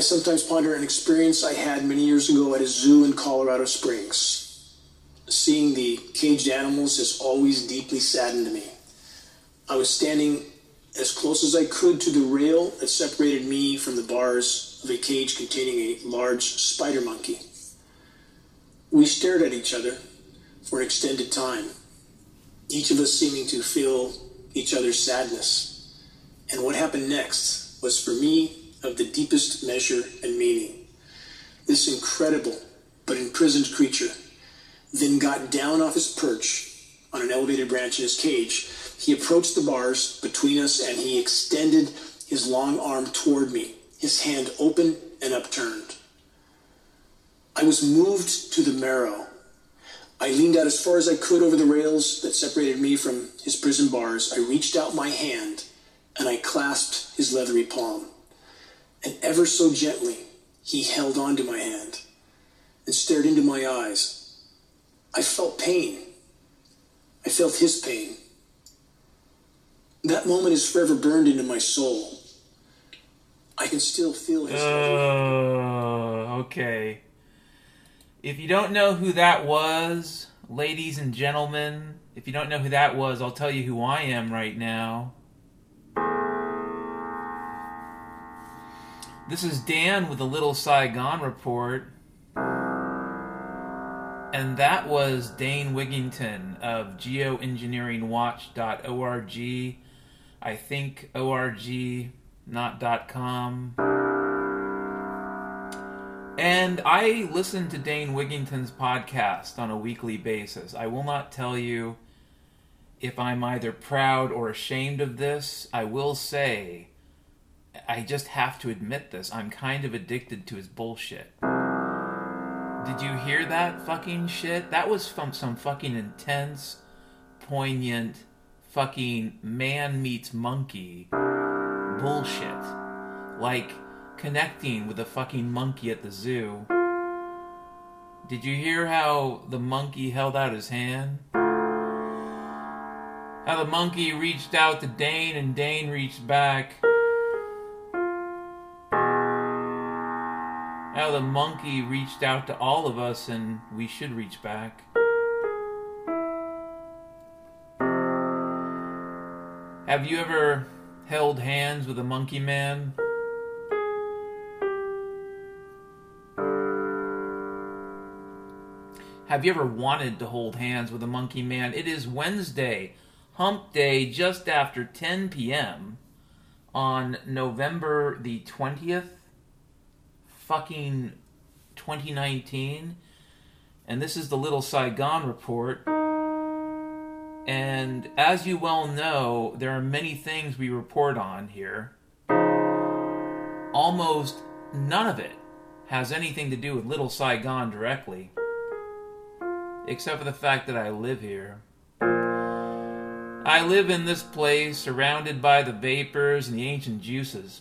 I sometimes ponder an experience I had many years ago at a zoo in Colorado Springs. Seeing the caged animals has always deeply saddened me. I was standing as close as I could to the rail that separated me from the bars of a cage containing a large spider monkey. We stared at each other for an extended time, each of us seeming to feel each other's sadness. And what happened next was for me of the deepest measure and meaning. This incredible but imprisoned creature then got down off his perch on an elevated branch in his cage he approached the bars between us and he extended his long arm toward me, his hand open and upturned. I was moved to the marrow. I leaned out as far as I could over the rails that separated me from his prison bars. I reached out my hand and I clasped his leathery palm. And ever so gently, he held onto my hand and stared into my eyes. I felt pain. I felt his pain. That moment is forever burned into my soul. I can still feel his. Oh, okay. If you don't know who that was, ladies and gentlemen, if you don't know who that was, I'll tell you who I am right now. This is Dan with a Little Saigon Report. And that was Dane Wigington of geoengineeringwatch.org. I think org, not .com. And I listen to Dane Wigington's podcast on a weekly basis. I will not tell you if I'm either proud or ashamed of this. I will say, I just have to admit this. I'm kind of addicted to his bullshit. Did you hear that fucking shit? That was from some fucking intense, poignant, fucking man meets monkey bullshit. Like connecting with a fucking monkey at the zoo. Did you hear how the monkey held out his hand? How the monkey reached out to Dane and Dane reached back. How the monkey reached out to all of us and we should reach back. Have you ever held hands with a monkey man? Have you ever wanted to hold hands with a monkey man? It is Wednesday, hump day, just after 10 p.m. on November the 20th, fucking 2019. And this is the Little Saigon Report. And as you well know, there are many things we report on here. Almost none of it has anything to do with Little Saigon directly, except for the fact that I live here. I live in this place surrounded by the vapors and the ancient juices.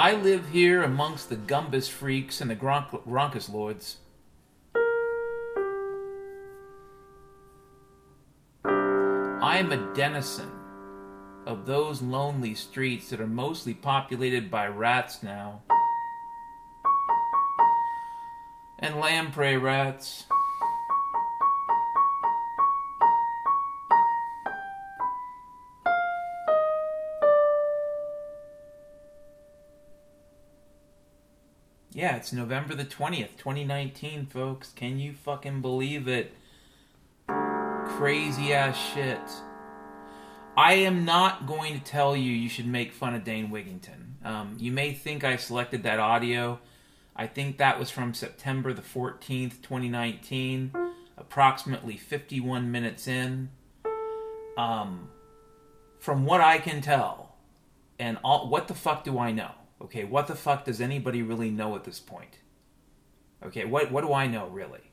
I live here amongst the Gumbus freaks and the Gronk- Gronkus lords. I am a denizen of those lonely streets that are mostly populated by rats now. And lamprey rats. Yeah, it's November the 20th, 2019, folks. Can you fucking believe it? crazy ass shit. I am not going to tell you you should make fun of Dane Wigington. Um, you may think I selected that audio. I think that was from September the 14th, 2019, approximately 51 minutes in. Um, from what I can tell, and all, what the fuck do I know? Okay, what the fuck does anybody really know at this point? Okay, what what do I know really?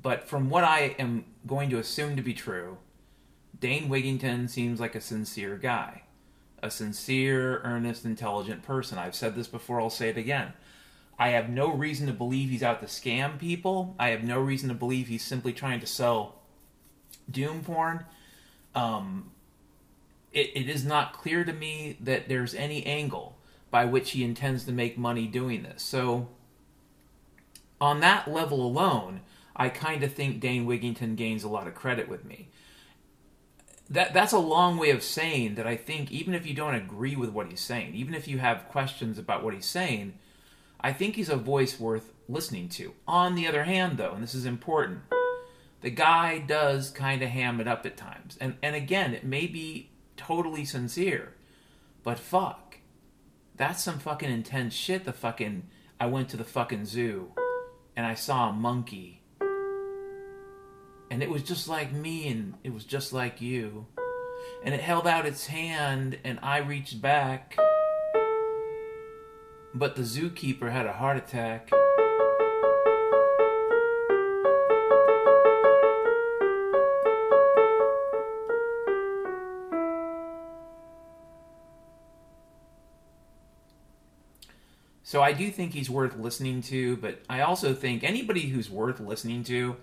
But from what I am going to assume to be true, Dane Wigington seems like a sincere guy. A sincere, earnest, intelligent person. I've said this before, I'll say it again. I have no reason to believe he's out to scam people. I have no reason to believe he's simply trying to sell doom porn. Um, it, it is not clear to me that there's any angle by which he intends to make money doing this. So, on that level alone, I kind of think Dane Wigington gains a lot of credit with me. That that's a long way of saying that I think even if you don't agree with what he's saying, even if you have questions about what he's saying, I think he's a voice worth listening to. On the other hand, though, and this is important, the guy does kind of ham it up at times. And and again, it may be totally sincere, but fuck. That's some fucking intense shit. The fucking I went to the fucking zoo and I saw a monkey. And it was just like me and it was just like you. And it held out its hand and I reached back. But the zookeeper had a heart attack. So I do think he's worth listening to, but I also think anybody who's worth listening to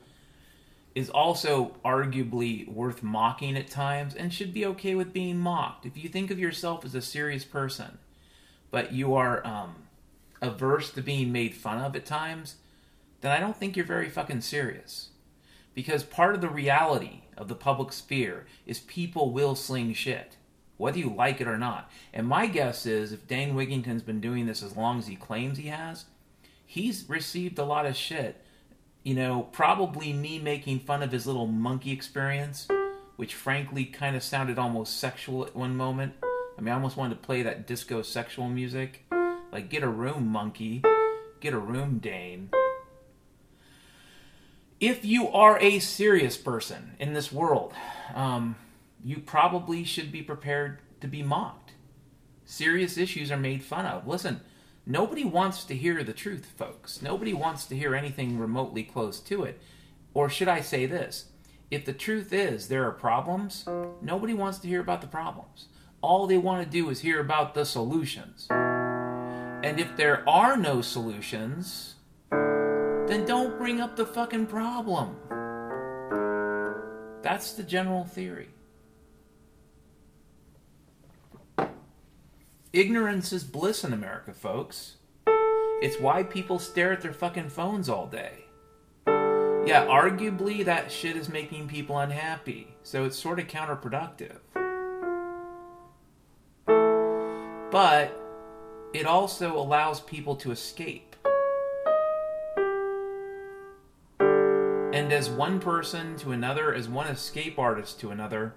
is also arguably worth mocking at times and should be okay with being mocked. If you think of yourself as a serious person, but you are um, averse to being made fun of at times, then I don't think you're very fucking serious. Because part of the reality of the public sphere is people will sling shit whether you like it or not. And my guess is if Dane Wigington's been doing this as long as he claims he has, he's received a lot of shit. You know, probably me making fun of his little monkey experience, which frankly kind of sounded almost sexual at one moment. I mean, I almost wanted to play that disco sexual music. Like, get a room, monkey. Get a room, Dane. If you are a serious person in this world, um, you probably should be prepared to be mocked. Serious issues are made fun of. Listen, nobody wants to hear the truth, folks. Nobody wants to hear anything remotely close to it. Or should I say this? If the truth is there are problems, nobody wants to hear about the problems. All they want to do is hear about the solutions. And if there are no solutions, then don't bring up the fucking problem. That's the general theory. Ignorance is bliss in America, folks. It's why people stare at their fucking phones all day. Yeah, arguably that shit is making people unhappy, so it's sort of counterproductive. But it also allows people to escape. And as one person to another, as one escape artist to another,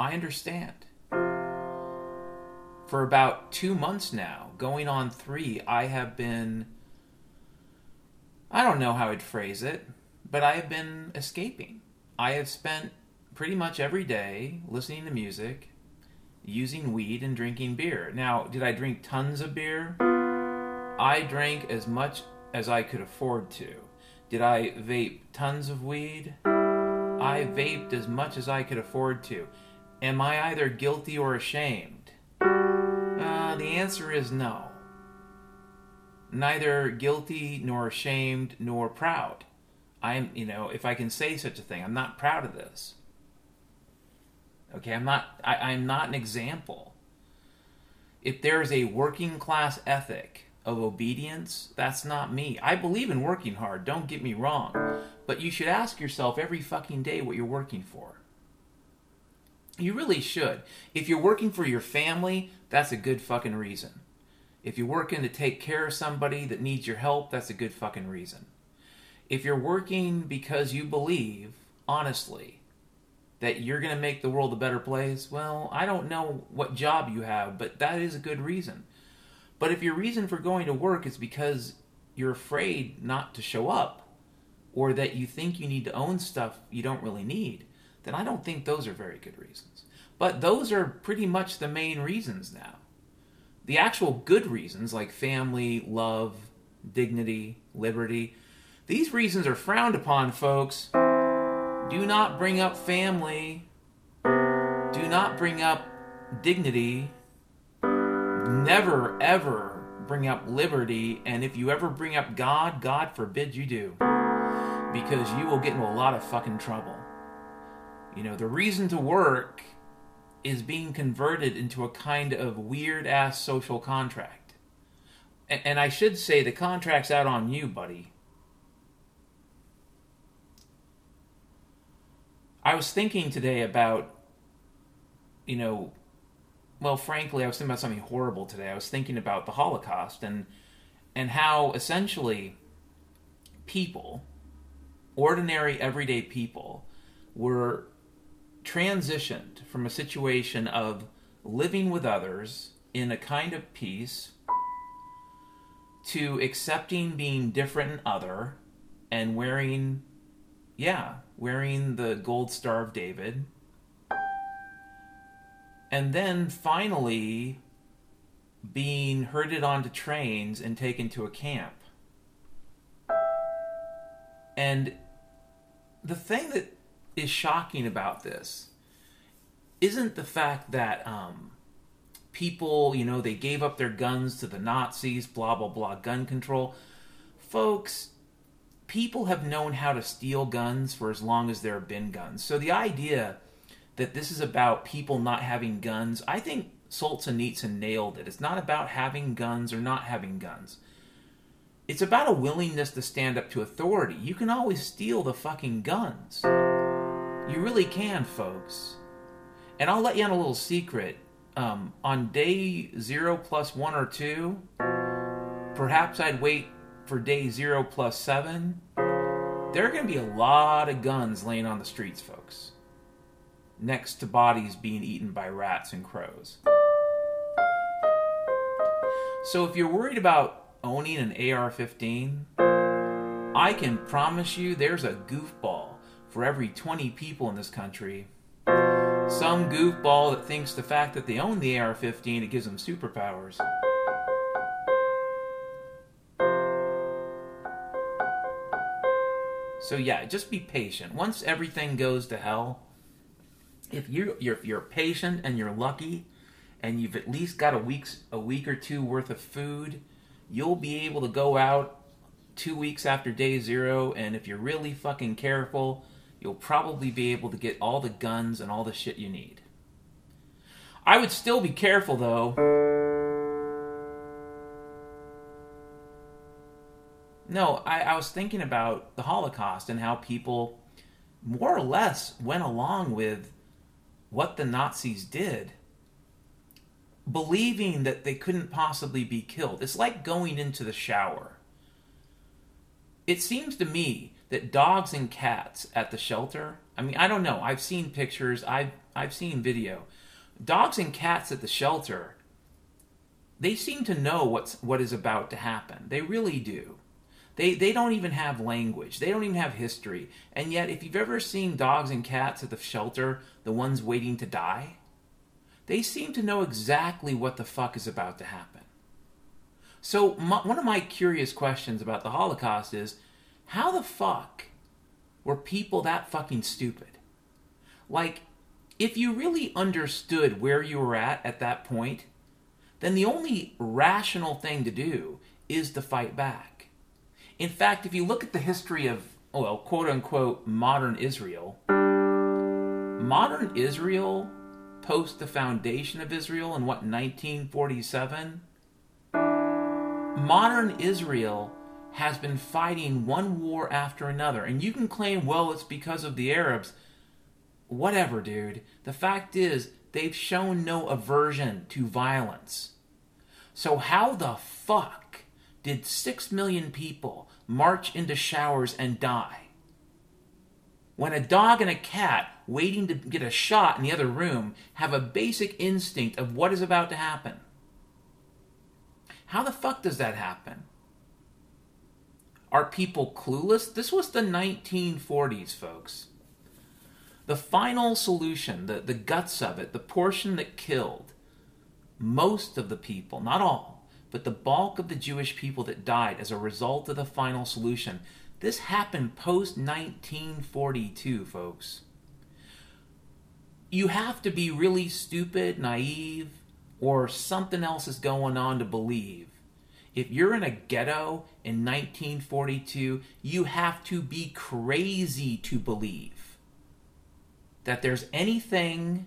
I understand for about two months now, going on three, I have been. I don't know how I'd phrase it, but I have been escaping. I have spent pretty much every day listening to music, using weed, and drinking beer. Now, did I drink tons of beer? I drank as much as I could afford to. Did I vape tons of weed? I vaped as much as I could afford to. Am I either guilty or ashamed? Uh, the answer is no. Neither guilty nor ashamed nor proud. I'm, you know, if I can say such a thing, I'm not proud of this. Okay, I'm not, I, I'm not an example. If there is a working class ethic of obedience, that's not me. I believe in working hard, don't get me wrong. But you should ask yourself every fucking day what you're working for. You really should. If you're working for your family, that's a good fucking reason. If you're working to take care of somebody that needs your help, that's a good fucking reason. If you're working because you believe, honestly, that you're going to make the world a better place, well, I don't know what job you have, but that is a good reason. But if your reason for going to work is because you're afraid not to show up, or that you think you need to own stuff you don't really need, then I don't think those are very good reasons. But those are pretty much the main reasons now. The actual good reasons, like family, love, dignity, liberty, these reasons are frowned upon, folks. Do not bring up family. Do not bring up dignity. Never, ever bring up liberty. And if you ever bring up God, God forbid you do. Because you will get into a lot of fucking trouble. You know, the reason to work is being converted into a kind of weird ass social contract. And, and I should say the contract's out on you, buddy. I was thinking today about, you know, well, frankly, I was thinking about something horrible today. I was thinking about the Holocaust and and how essentially people, ordinary everyday people, were transitioned from a situation of living with others in a kind of peace to accepting being different and other and wearing yeah wearing the gold star of david. And then finally being herded onto trains and taken to a camp. And the thing that is shocking about this isn't the fact that um, people, you know, they gave up their guns to the Nazis, blah, blah, blah, gun control. Folks, people have known how to steal guns for as long as there have been guns. So the idea that this is about people not having guns, I think Solzhenitsyn nailed it. It's not about having guns or not having guns. It's about a willingness to stand up to authority. You can always steal the fucking guns. You really can, folks. And I'll let you on a little secret. Um, on day zero plus one or two, perhaps I'd wait for day zero plus seven. There are going to be a lot of guns laying on the streets, folks. Next to bodies being eaten by rats and crows. So if you're worried about owning an AR 15, I can promise you there's a goofball for every 20 people in this country. Some goofball that thinks the fact that they own the AR 15 it gives them superpowers. So yeah, just be patient. Once everything goes to hell, if you you're, you're patient and you're lucky, and you've at least got a week's a week or two worth of food, you'll be able to go out two weeks after day zero, and if you're really fucking careful, you'll probably be able to get all the guns and all the shit you need. I would still be careful though. No, I, I was thinking about the Holocaust and how people more or less went along with what the Nazis did, believing that they couldn't possibly be killed. It's like going into the shower. It seems to me that dogs and cats at the shelter i mean i don't know. I've seen pictures. I've i've seen video. Dogs and cats at the shelter they seem to know what's what is about to happen. They really do. They they don't even have language. They don't even have history. And yet if you've ever seen dogs and cats at the shelter the ones waiting to die they seem to know exactly what the fuck is about to happen. So my, one of my curious questions about the holocaust is how the fuck were people that fucking stupid? Like, if you really understood where you were at at that point, then the only rational thing to do is to fight back. In fact, if you look at the history of, well, quote unquote, modern Israel, modern Israel, post the foundation of Israel in what, 1947? Modern Israel has been fighting one war after another. And you can claim, well, it's because of the Arabs. Whatever, dude. The fact is, they've shown no aversion to violence. So, how the fuck did six million people march into showers and die? When a dog and a cat waiting to get a shot in the other room have a basic instinct of what is about to happen. How the fuck does that happen? Are people clueless? This was the 1940s, folks. The final solution, the, the guts of it, the portion that killed most of the people, not all, but the bulk of the Jewish people that died as a result of the final solution, this happened post 1942, folks. You have to be really stupid, naive, or something else is going on to believe if you're in a ghetto in 1942, you have to be crazy to believe that there's anything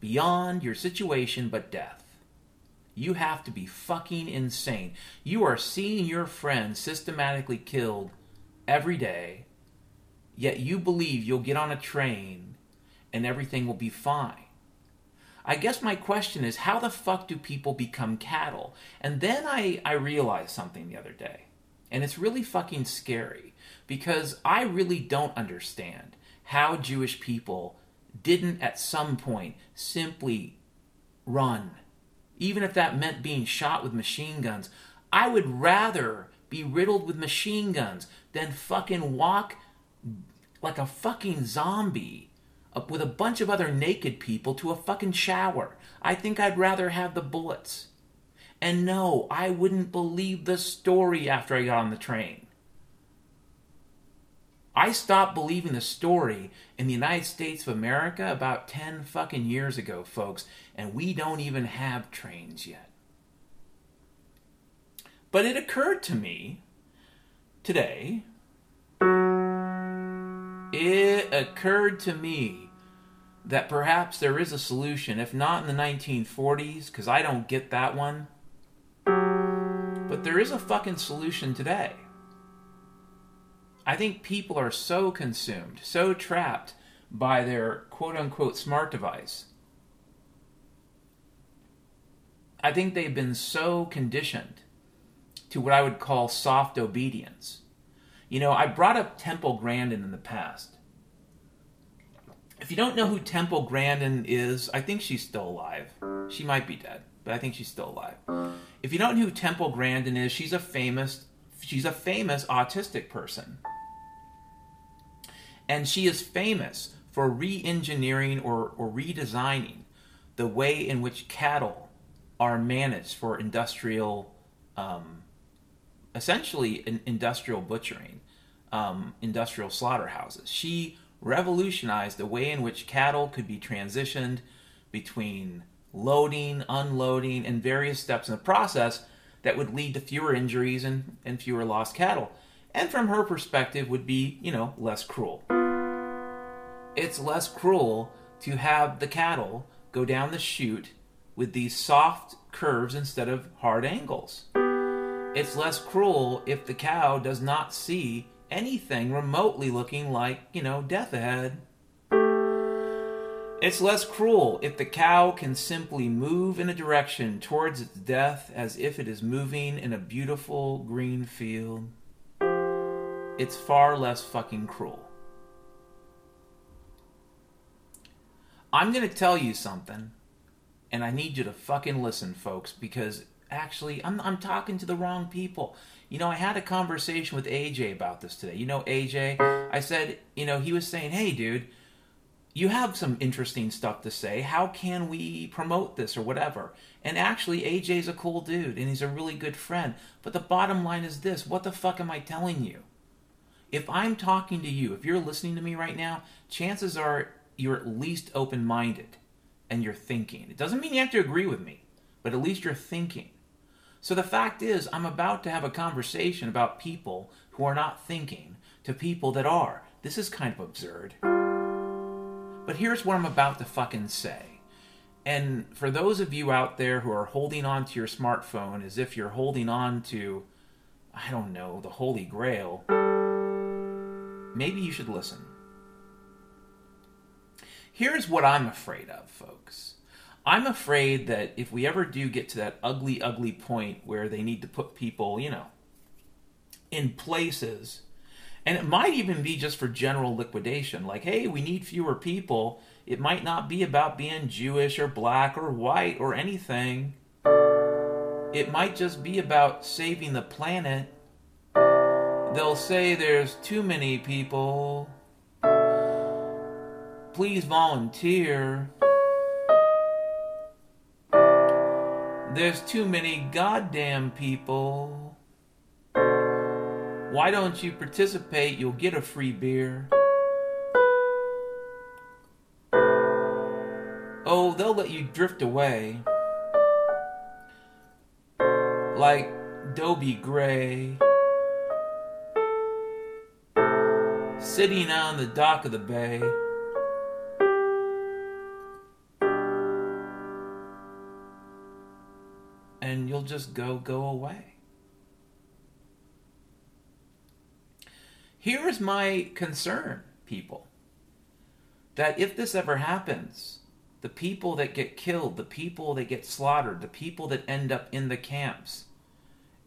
beyond your situation but death. You have to be fucking insane. You are seeing your friends systematically killed every day, yet you believe you'll get on a train and everything will be fine. I guess my question is how the fuck do people become cattle? And then I, I realized something the other day. And it's really fucking scary because I really don't understand how Jewish people didn't at some point simply run. Even if that meant being shot with machine guns. I would rather be riddled with machine guns than fucking walk like a fucking zombie with a bunch of other naked people to a fucking shower. I think I'd rather have the bullets. And no, I wouldn't believe the story after I got on the train. I stopped believing the story in the United States of America about 10 fucking years ago, folks, and we don't even have trains yet. But it occurred to me today, it occurred to me that perhaps there is a solution, if not in the 1940s, because I don't get that one, but there is a fucking solution today. I think people are so consumed, so trapped by their quote unquote smart device. I think they've been so conditioned to what I would call soft obedience. You know, I brought up Temple Grandin in the past. If you don't know who Temple Grandin is, I think she's still alive. She might be dead, but I think she's still alive. If you don't know who Temple Grandin is, she's a famous she's a famous autistic person. And she is famous for re engineering or, or redesigning the way in which cattle are managed for industrial, um, essentially in industrial butchering, um, industrial slaughterhouses. She revolutionized the way in which cattle could be transitioned between loading, unloading, and various steps in the process that would lead to fewer injuries and, and fewer lost cattle. And from her perspective, would be, you know, less cruel it's less cruel to have the cattle go down the chute with these soft curves instead of hard angles. It's less cruel if the cow does not see anything remotely looking like, you know, death ahead. It's less cruel if the cow can simply move in a direction towards its death as if it is moving in a beautiful green field. It's far less fucking cruel. I'm going to tell you something, and I need you to fucking listen, folks, because actually, I'm, I'm talking to the wrong people. You know, I had a conversation with AJ about this today. You know, AJ, I said, you know, he was saying, hey, dude, you have some interesting stuff to say. How can we promote this or whatever? And actually, AJ's a cool dude and he's a really good friend. But the bottom line is this what the fuck am I telling you? If I'm talking to you, if you're listening to me right now, chances are you're at least open minded and you're thinking. It doesn't mean you have to agree with me, but at least you're thinking. So the fact is, I'm about to have a conversation about people who are not thinking to people that are. This is kind of absurd. But here's what I'm about to fucking say. And for those of you out there who are holding on to your smartphone as if you're holding on to, I don't know, the Holy Grail, maybe you should listen. Here's what I'm afraid of, folks. I'm afraid that if we ever do get to that ugly, ugly point where they need to put people, you know, in places, and it might even be just for general liquidation, like, hey, we need fewer people. It might not be about being Jewish or black or white or anything. It might just be about saving the planet. They'll say there's too many people please volunteer. There's too many goddamn people. Why don't you participate? You'll get a free beer. Oh, they'll let you drift away. Like Dobie Gray. Sitting on the dock of the bay. Just go go away. Here is my concern, people. That if this ever happens, the people that get killed, the people that get slaughtered, the people that end up in the camps,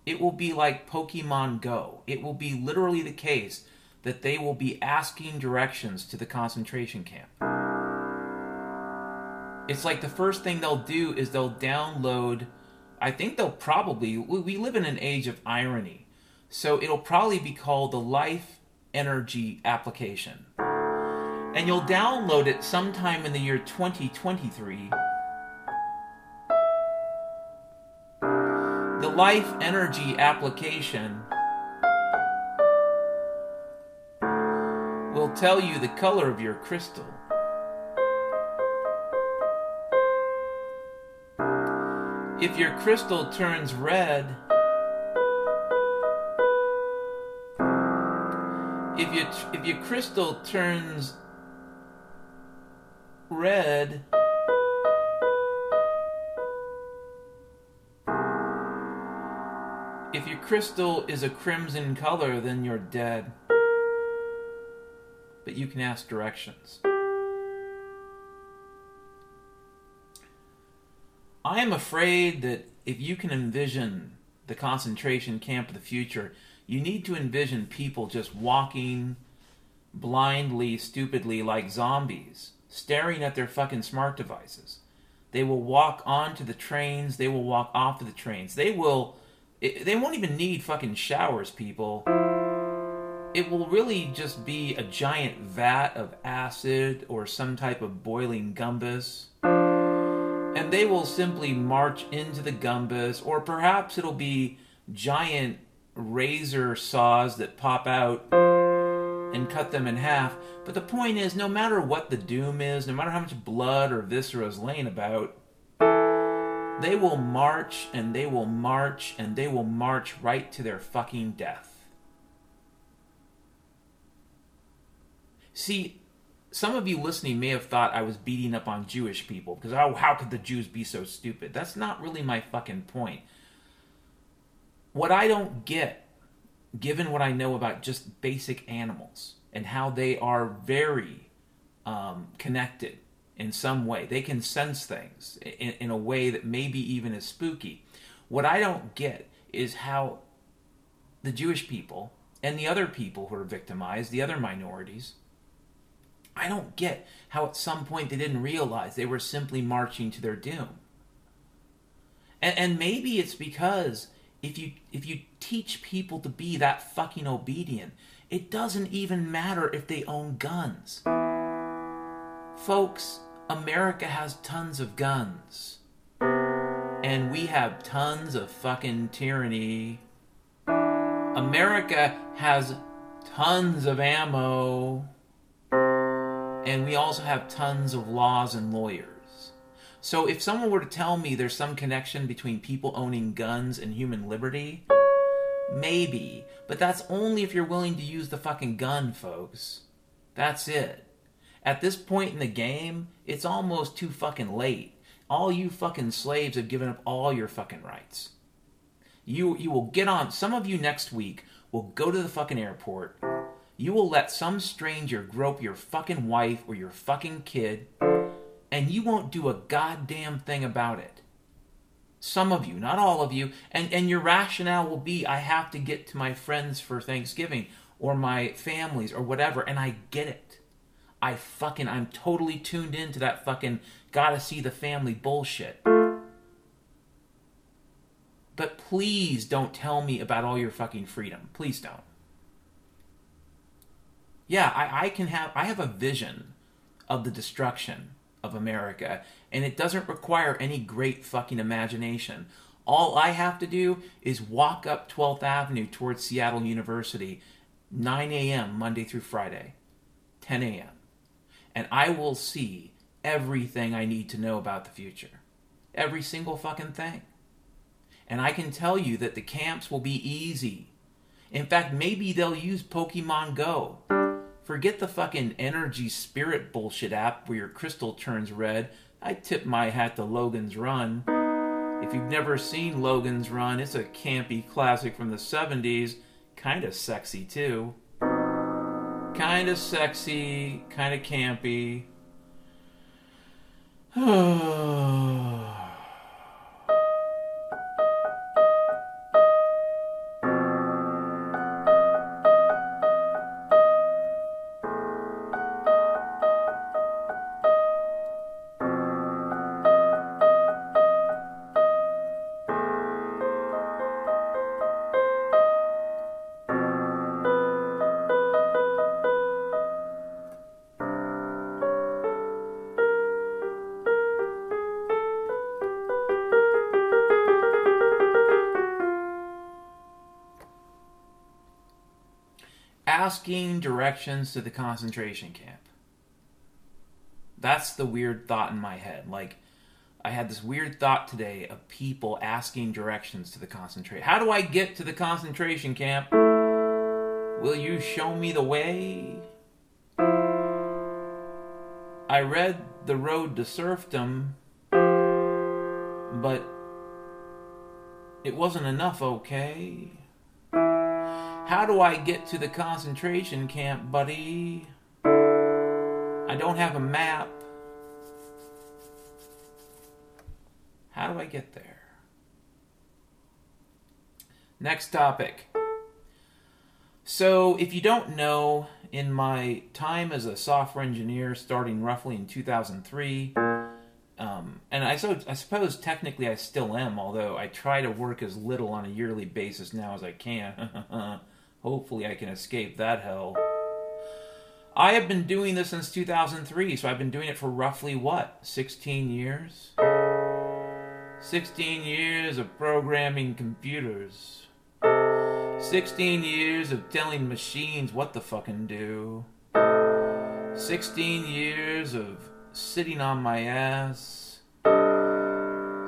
it will be like Pokemon Go. It will be literally the case that they will be asking directions to the concentration camp. It's like the first thing they'll do is they'll download. I think they'll probably. We live in an age of irony. So it'll probably be called the Life Energy application. And you'll download it sometime in the year 2023 the Life Energy application will tell you the color of your crystal. If your crystal turns red, if your if your crystal turns red, If your crystal is a crimson color, then you're dead. But you can ask directions. I am afraid that if you can envision the concentration camp of the future, you need to envision people just walking blindly, stupidly, like zombies, staring at their fucking smart devices. They will walk onto the trains, they will walk off of the trains. They will they won't even need fucking showers, people. It will really just be a giant vat of acid or some type of boiling gumbus. And they will simply march into the gumbus, or perhaps it'll be giant razor saws that pop out and cut them in half. But the point is, no matter what the doom is, no matter how much blood or viscera is laying about, they will march and they will march and they will march right to their fucking death. See, some of you listening may have thought I was beating up on Jewish people because how, how could the Jews be so stupid? That's not really my fucking point. What I don't get, given what I know about just basic animals and how they are very um, connected in some way. They can sense things in, in a way that maybe even is spooky. What I don't get is how the Jewish people and the other people who are victimized, the other minorities, I don't get how at some point they didn't realize they were simply marching to their doom. And, and maybe it's because if you if you teach people to be that fucking obedient, it doesn't even matter if they own guns. Folks, America has tons of guns. And we have tons of fucking tyranny. America has tons of ammo. And we also have tons of laws and lawyers. So if someone were to tell me there's some connection between people owning guns and human liberty, maybe. But that's only if you're willing to use the fucking gun, folks. That's it. At this point in the game, it's almost too fucking late. All you fucking slaves have given up all your fucking rights. You you will get on some of you next week will go to the fucking airport. You will let some stranger grope your fucking wife or your fucking kid and you won't do a goddamn thing about it. Some of you, not all of you, and and your rationale will be I have to get to my friends for Thanksgiving or my families or whatever and I get it. I fucking I'm totally tuned into that fucking gotta see the family bullshit. But please don't tell me about all your fucking freedom. Please don't. Yeah, I, I can have I have a vision of the destruction of America, and it doesn't require any great fucking imagination. All I have to do is walk up 12th Avenue towards Seattle University, 9 a.m. Monday through Friday, 10 a.m and I will see everything I need to know about the future. Every single fucking thing. And I can tell you that the camps will be easy. In fact, maybe they'll use Pokemon Go. Forget the fucking energy spirit bullshit app where your crystal turns red. I tip my hat to Logan's Run. If you've never seen Logan's Run, it's a campy classic from the 70s. Kind of sexy, too. Kind of sexy, kind of campy. directions to the concentration camp. That's the weird thought in my head. Like, I had this weird thought today of people asking directions to the concentration. How do I get to the concentration camp? Will you show me the way? I read The Road to Serfdom, but it wasn't enough, okay? How do I get to the concentration camp, buddy? I don't have a map. How do I get there? Next topic. So, if you don't know, in my time as a software engineer, starting roughly in 2003, um, and I, so, I suppose technically I still am, although I try to work as little on a yearly basis now as I can. Hopefully, I can escape that hell. I have been doing this since 2003, so I've been doing it for roughly what? 16 years? 16 years of programming computers. 16 years of telling machines what to fucking do. 16 years of sitting on my ass.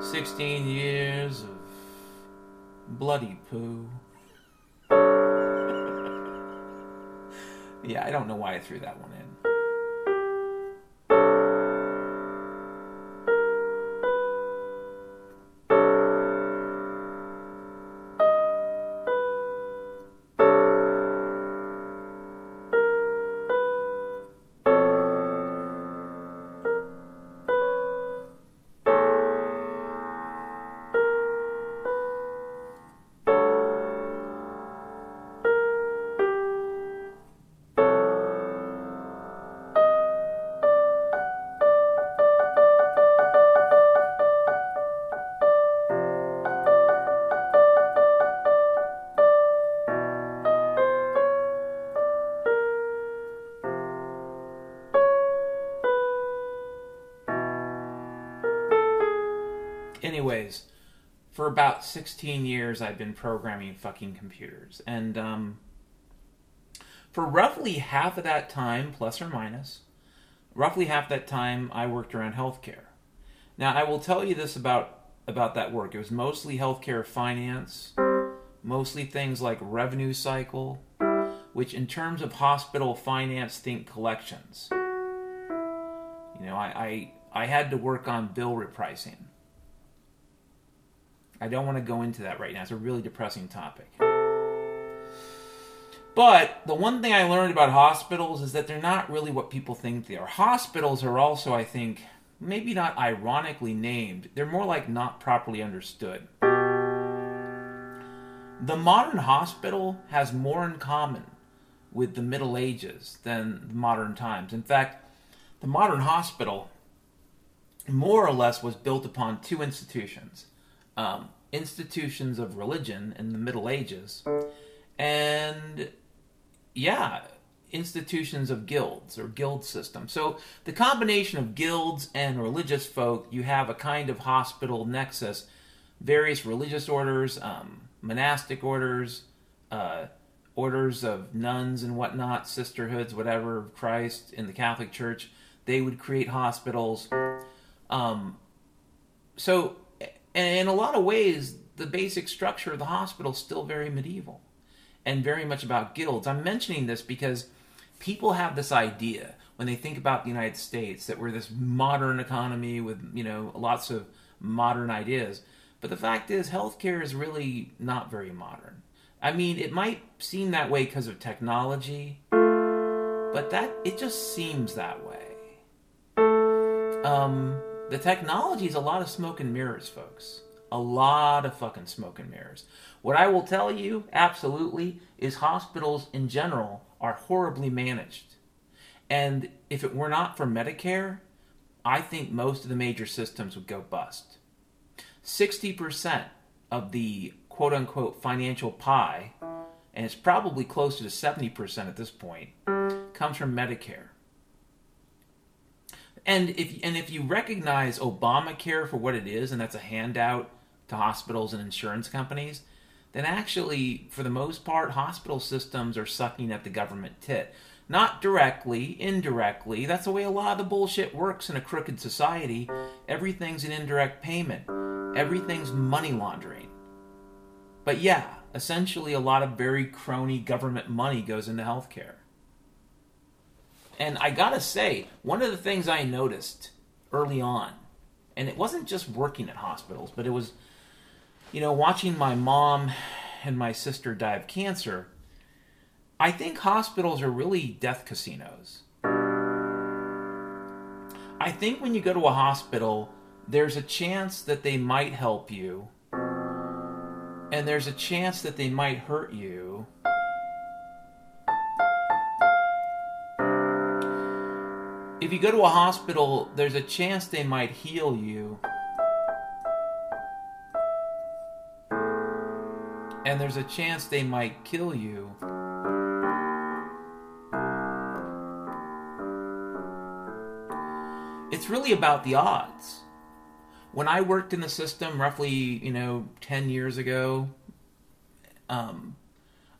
16 years of bloody poo. Yeah, I don't know why I threw that one in. About 16 years, I've been programming fucking computers. And um, for roughly half of that time, plus or minus, roughly half that time, I worked around healthcare. Now, I will tell you this about about that work. It was mostly healthcare finance, mostly things like revenue cycle, which in terms of hospital finance, think collections. You know, I, I, I had to work on bill repricing. I don't want to go into that right now. It's a really depressing topic. But the one thing I learned about hospitals is that they're not really what people think they are. Hospitals are also, I think, maybe not ironically named, they're more like not properly understood. The modern hospital has more in common with the Middle Ages than the modern times. In fact, the modern hospital more or less was built upon two institutions um, institutions of religion in the Middle Ages, and yeah, institutions of guilds or guild system. So the combination of guilds and religious folk, you have a kind of hospital nexus. Various religious orders, um, monastic orders, uh, orders of nuns and whatnot, sisterhoods, whatever, of Christ in the Catholic Church, they would create hospitals. Um, so, and in a lot of ways, the basic structure of the hospital is still very medieval and very much about guilds. I'm mentioning this because people have this idea when they think about the United States that we're this modern economy with, you know, lots of modern ideas. But the fact is, healthcare is really not very modern. I mean, it might seem that way because of technology, but that it just seems that way. Um, the technology is a lot of smoke and mirrors, folks. A lot of fucking smoke and mirrors. What I will tell you, absolutely, is hospitals in general are horribly managed. And if it were not for Medicare, I think most of the major systems would go bust. 60% of the quote unquote financial pie, and it's probably closer to 70% at this point, comes from Medicare. And if and if you recognize Obamacare for what it is, and that's a handout to hospitals and insurance companies, then actually, for the most part, hospital systems are sucking at the government tit. Not directly, indirectly. That's the way a lot of the bullshit works in a crooked society. Everything's an indirect payment, everything's money laundering. But yeah, essentially, a lot of very crony government money goes into healthcare. And I gotta say, one of the things I noticed early on, and it wasn't just working at hospitals, but it was, you know, watching my mom and my sister die of cancer. I think hospitals are really death casinos. I think when you go to a hospital, there's a chance that they might help you, and there's a chance that they might hurt you if you go to a hospital, there's a chance they might heal you. And there's a chance they might kill you. It's really about the odds. When I worked in the system roughly, you know, 10 years ago, um,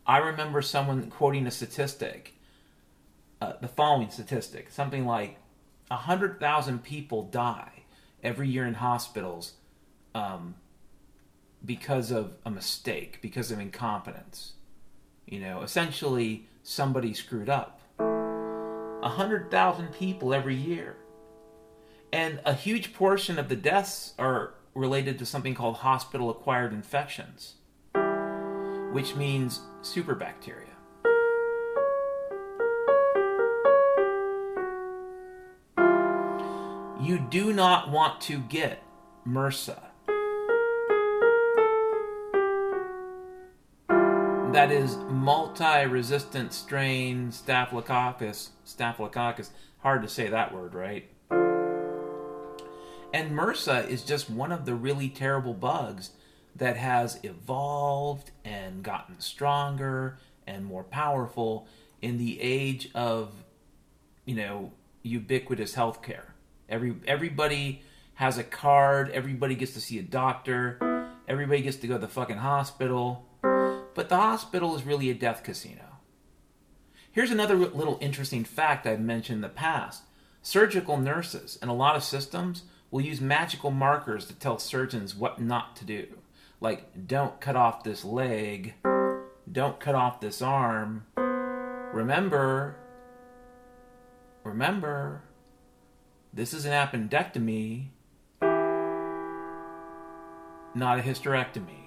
I remember someone quoting a statistic uh, the following statistic something like 100,000 people die every year in hospitals um, because of a mistake, because of incompetence. You know, essentially, somebody screwed up. 100,000 people every year. And a huge portion of the deaths are related to something called hospital acquired infections, which means superbacteria. You do not want to get MRSA. That is multi-resistant strain staphylococcus. Staphylococcus. Hard to say that word, right? And MRSA is just one of the really terrible bugs that has evolved and gotten stronger and more powerful in the age of, you know, ubiquitous healthcare. Every everybody has a card. Everybody gets to see a doctor. Everybody gets to go to the fucking hospital. But the hospital is really a death casino. Here's another little interesting fact I've mentioned in the past. Surgical nurses and a lot of systems will use magical markers to tell surgeons what not to do. Like, don't cut off this leg, don't cut off this arm. Remember, remember, this is an appendectomy, not a hysterectomy.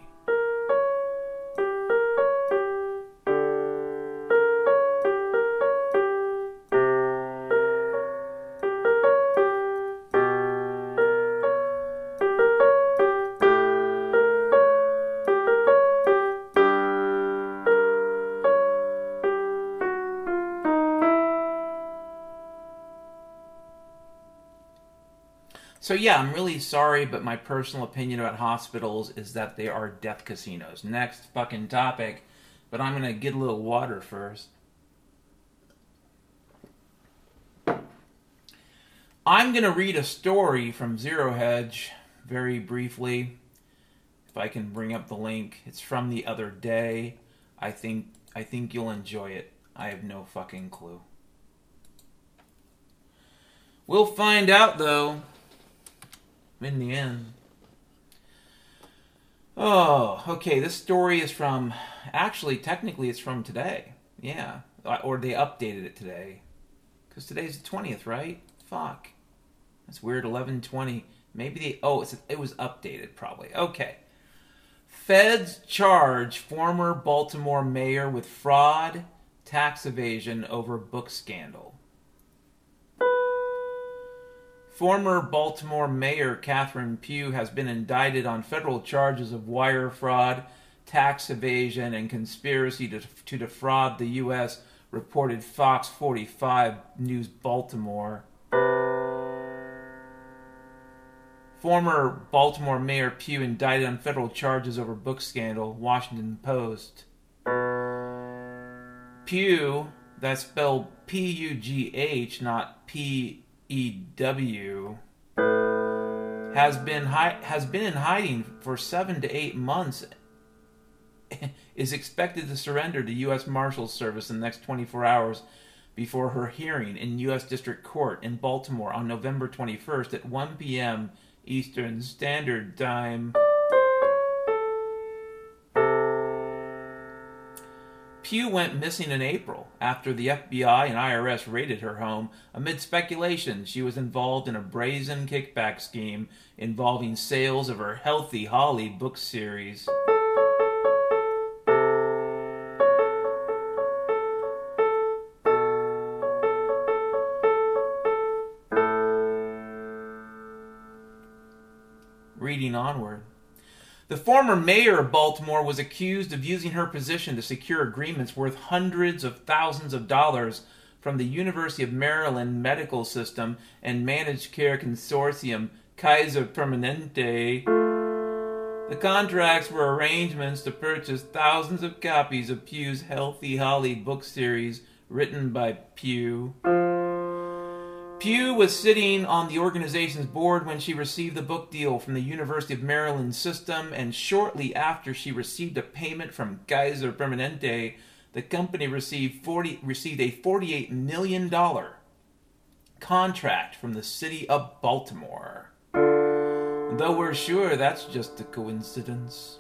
So yeah, I'm really sorry, but my personal opinion about hospitals is that they are death casinos. Next fucking topic, but I'm gonna get a little water first. I'm gonna read a story from Zero Hedge very briefly. If I can bring up the link, it's from the other day. I think I think you'll enjoy it. I have no fucking clue. We'll find out though in the end. Oh, okay. This story is from. Actually, technically, it's from today. Yeah, or they updated it today, because today's the twentieth, right? Fuck, that's weird. Eleven twenty. Maybe they. Oh, it's, it was updated probably. Okay. Feds charge former Baltimore mayor with fraud, tax evasion over book scandal. Former Baltimore Mayor Catherine Pugh has been indicted on federal charges of wire fraud, tax evasion, and conspiracy to, to defraud the U.S., reported Fox 45 News Baltimore. Former Baltimore Mayor Pugh indicted on federal charges over book scandal, Washington Post. Pugh, that's spelled P U G H, not P E W, has been hi- has been in hiding for seven to eight months. is expected to surrender to U.S. Marshals Service in the next 24 hours before her hearing in U.S. District Court in Baltimore on November 21st at 1 p.m. Eastern Standard Time. Pugh went missing in April after the FBI and IRS raided her home amid speculation she was involved in a brazen kickback scheme involving sales of her Healthy Holly book series. Former mayor of Baltimore was accused of using her position to secure agreements worth hundreds of thousands of dollars from the University of Maryland medical system and managed care consortium Kaiser Permanente. The contracts were arrangements to purchase thousands of copies of Pugh's Healthy Holly book series written by Pugh. Pugh was sitting on the organization's board when she received the book deal from the University of Maryland system, and shortly after she received a payment from Kaiser Permanente, the company received 40, received a $48 million contract from the city of Baltimore. Though we're sure that's just a coincidence.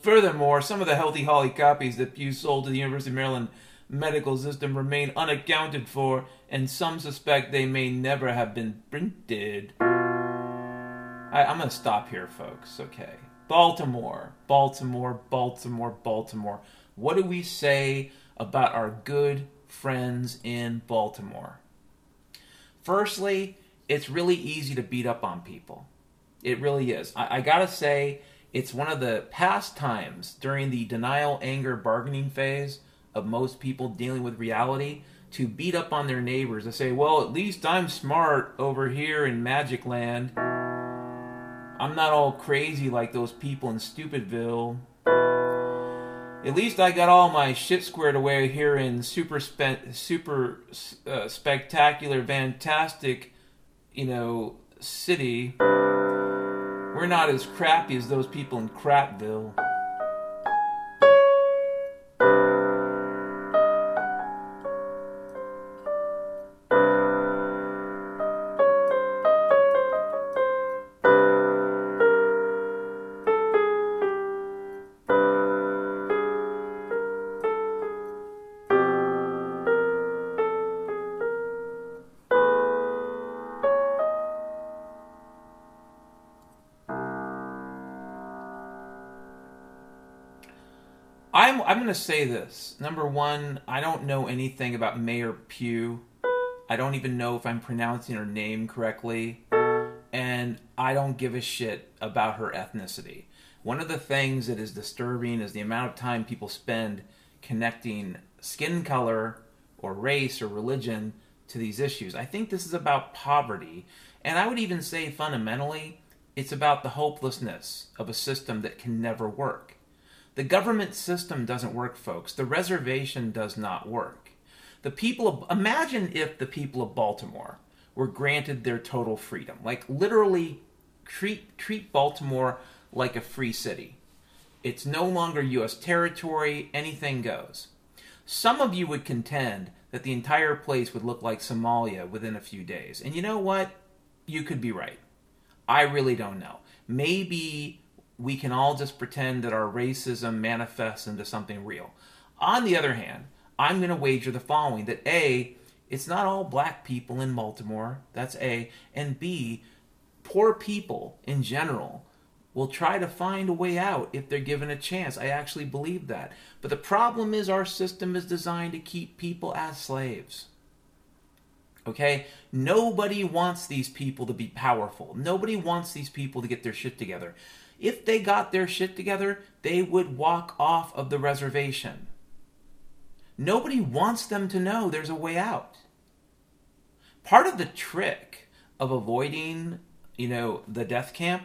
Furthermore, some of the Healthy Holly copies that Pugh sold to the University of Maryland medical system remain unaccounted for, and some suspect they may never have been printed. I, I'm going to stop here, folks, okay? Baltimore, Baltimore, Baltimore, Baltimore. What do we say about our good friends in Baltimore? Firstly, it's really easy to beat up on people. It really is. I, I gotta say, it's one of the pastimes during the denial anger bargaining phase of most people dealing with reality to beat up on their neighbors to say, well, at least I'm smart over here in Magic Land. I'm not all crazy like those people in Stupidville. At least I got all my shit squared away here in super spe- super uh, spectacular, fantastic, you know, city. We're not as crappy as those people in Crapville. I'm going to say this. Number one, I don't know anything about Mayor Pugh. I don't even know if I'm pronouncing her name correctly, and I don't give a shit about her ethnicity. One of the things that is disturbing is the amount of time people spend connecting skin color or race or religion to these issues. I think this is about poverty, and I would even say fundamentally, it's about the hopelessness of a system that can never work. The government system doesn't work, folks. The reservation does not work. The people of, imagine if the people of Baltimore were granted their total freedom, like literally treat treat Baltimore like a free city. It's no longer US territory, anything goes. Some of you would contend that the entire place would look like Somalia within a few days. And you know what? You could be right. I really don't know. Maybe we can all just pretend that our racism manifests into something real. On the other hand, I'm going to wager the following that A, it's not all black people in Baltimore, that's A, and B, poor people in general will try to find a way out if they're given a chance. I actually believe that. But the problem is our system is designed to keep people as slaves. Okay? Nobody wants these people to be powerful. Nobody wants these people to get their shit together. If they got their shit together, they would walk off of the reservation. Nobody wants them to know there's a way out. Part of the trick of avoiding, you know, the death camp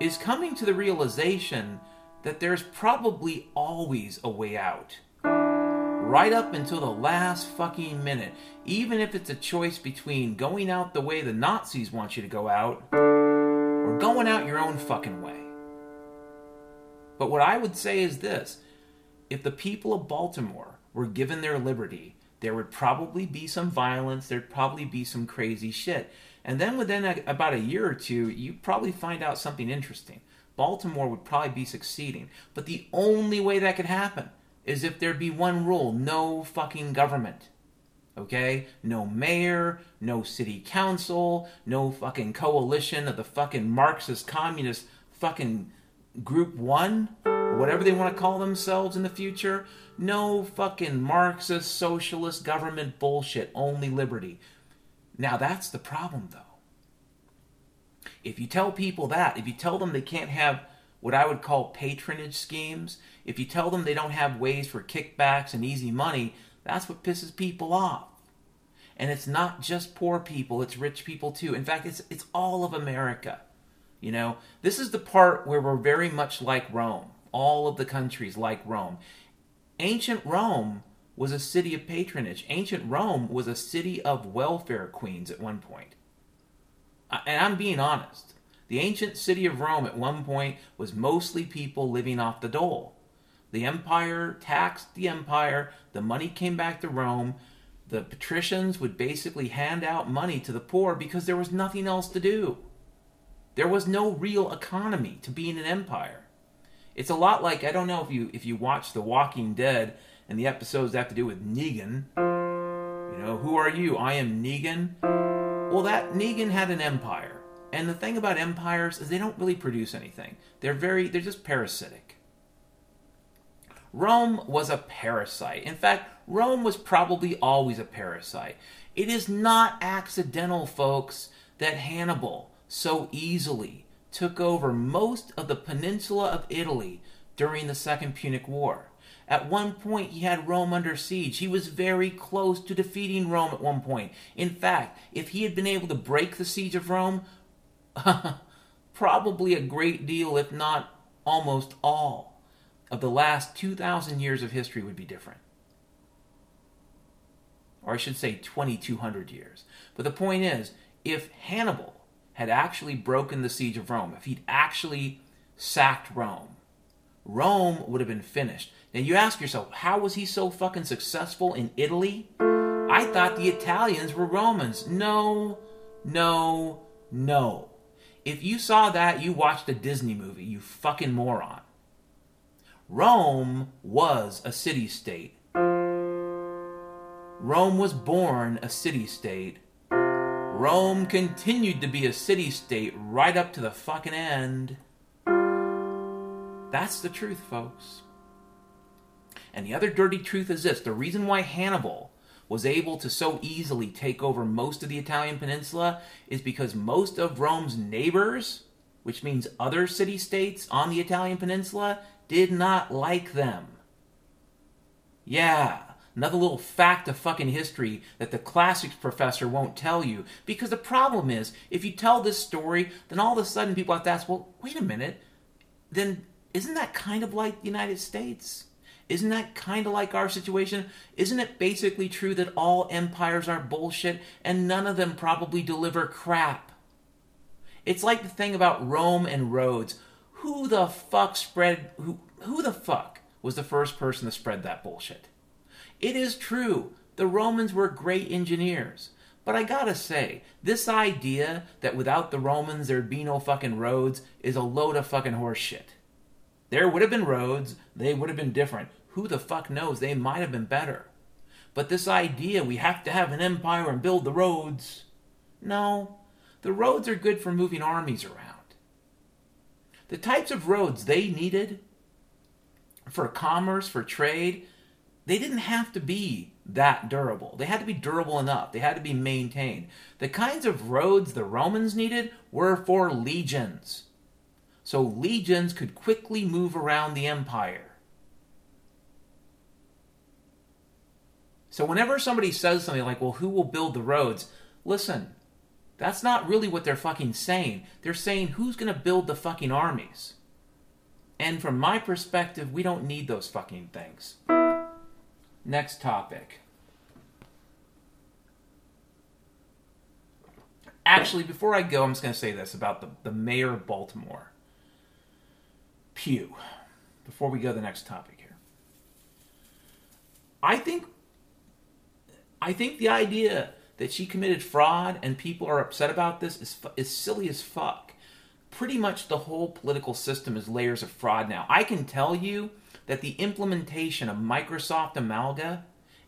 is coming to the realization that there's probably always a way out. Right up until the last fucking minute, even if it's a choice between going out the way the Nazis want you to go out or going out your own fucking way. But what I would say is this if the people of Baltimore were given their liberty, there would probably be some violence, there'd probably be some crazy shit. And then within a, about a year or two, you probably find out something interesting. Baltimore would probably be succeeding. But the only way that could happen is if there'd be one rule no fucking government. Okay? No mayor, no city council, no fucking coalition of the fucking Marxist communist fucking group one, whatever they want to call themselves in the future. No fucking Marxist socialist government bullshit, only liberty. Now that's the problem, though. If you tell people that, if you tell them they can't have what I would call patronage schemes, if you tell them they don't have ways for kickbacks and easy money, that's what pisses people off. And it's not just poor people, it's rich people too. In fact, it's it's all of America. You know, this is the part where we're very much like Rome. All of the countries like Rome. Ancient Rome was a city of patronage. Ancient Rome was a city of welfare queens at one point. And I'm being honest. The ancient city of Rome at one point was mostly people living off the dole. The empire taxed the empire, the money came back to Rome. The patricians would basically hand out money to the poor because there was nothing else to do. There was no real economy to being an empire. It's a lot like I don't know if you if you watch The Walking Dead and the episodes that have to do with Negan. You know, who are you? I am Negan. Well, that Negan had an empire. And the thing about empires is they don't really produce anything. They're very they're just parasitic. Rome was a parasite. In fact, Rome was probably always a parasite. It is not accidental, folks, that Hannibal so easily took over most of the peninsula of Italy during the Second Punic War. At one point, he had Rome under siege. He was very close to defeating Rome at one point. In fact, if he had been able to break the siege of Rome, probably a great deal, if not almost all, of the last 2,000 years of history would be different. Or I should say 2,200 years. But the point is, if Hannibal had actually broken the siege of Rome, if he'd actually sacked Rome, Rome would have been finished. Now you ask yourself, how was he so fucking successful in Italy? I thought the Italians were Romans. No, no, no. If you saw that, you watched a Disney movie, you fucking moron. Rome was a city state. Rome was born a city state. Rome continued to be a city state right up to the fucking end. That's the truth, folks. And the other dirty truth is this the reason why Hannibal was able to so easily take over most of the Italian peninsula is because most of Rome's neighbors, which means other city states on the Italian peninsula, did not like them. Yeah, Another little fact of fucking history that the classics professor won't tell you. Because the problem is, if you tell this story, then all of a sudden people have to ask, well, wait a minute, then isn't that kind of like the United States? Isn't that kind of like our situation? Isn't it basically true that all empires are bullshit and none of them probably deliver crap? It's like the thing about Rome and Rhodes. Who the fuck spread who who the fuck was the first person to spread that bullshit? It is true, the Romans were great engineers. But I gotta say, this idea that without the Romans there'd be no fucking roads is a load of fucking horseshit. There would have been roads, they would have been different. Who the fuck knows? They might have been better. But this idea we have to have an empire and build the roads. No. The roads are good for moving armies around. The types of roads they needed for commerce, for trade, they didn't have to be that durable. They had to be durable enough. They had to be maintained. The kinds of roads the Romans needed were for legions. So legions could quickly move around the empire. So whenever somebody says something like, well, who will build the roads? Listen, that's not really what they're fucking saying. They're saying, who's going to build the fucking armies? And from my perspective, we don't need those fucking things. Next topic. Actually, before I go, I'm just going to say this about the, the mayor of Baltimore. Pugh, Before we go to the next topic here. I think I think the idea that she committed fraud and people are upset about this is, is silly as fuck. Pretty much the whole political system is layers of fraud now. I can tell you that the implementation of Microsoft Amalga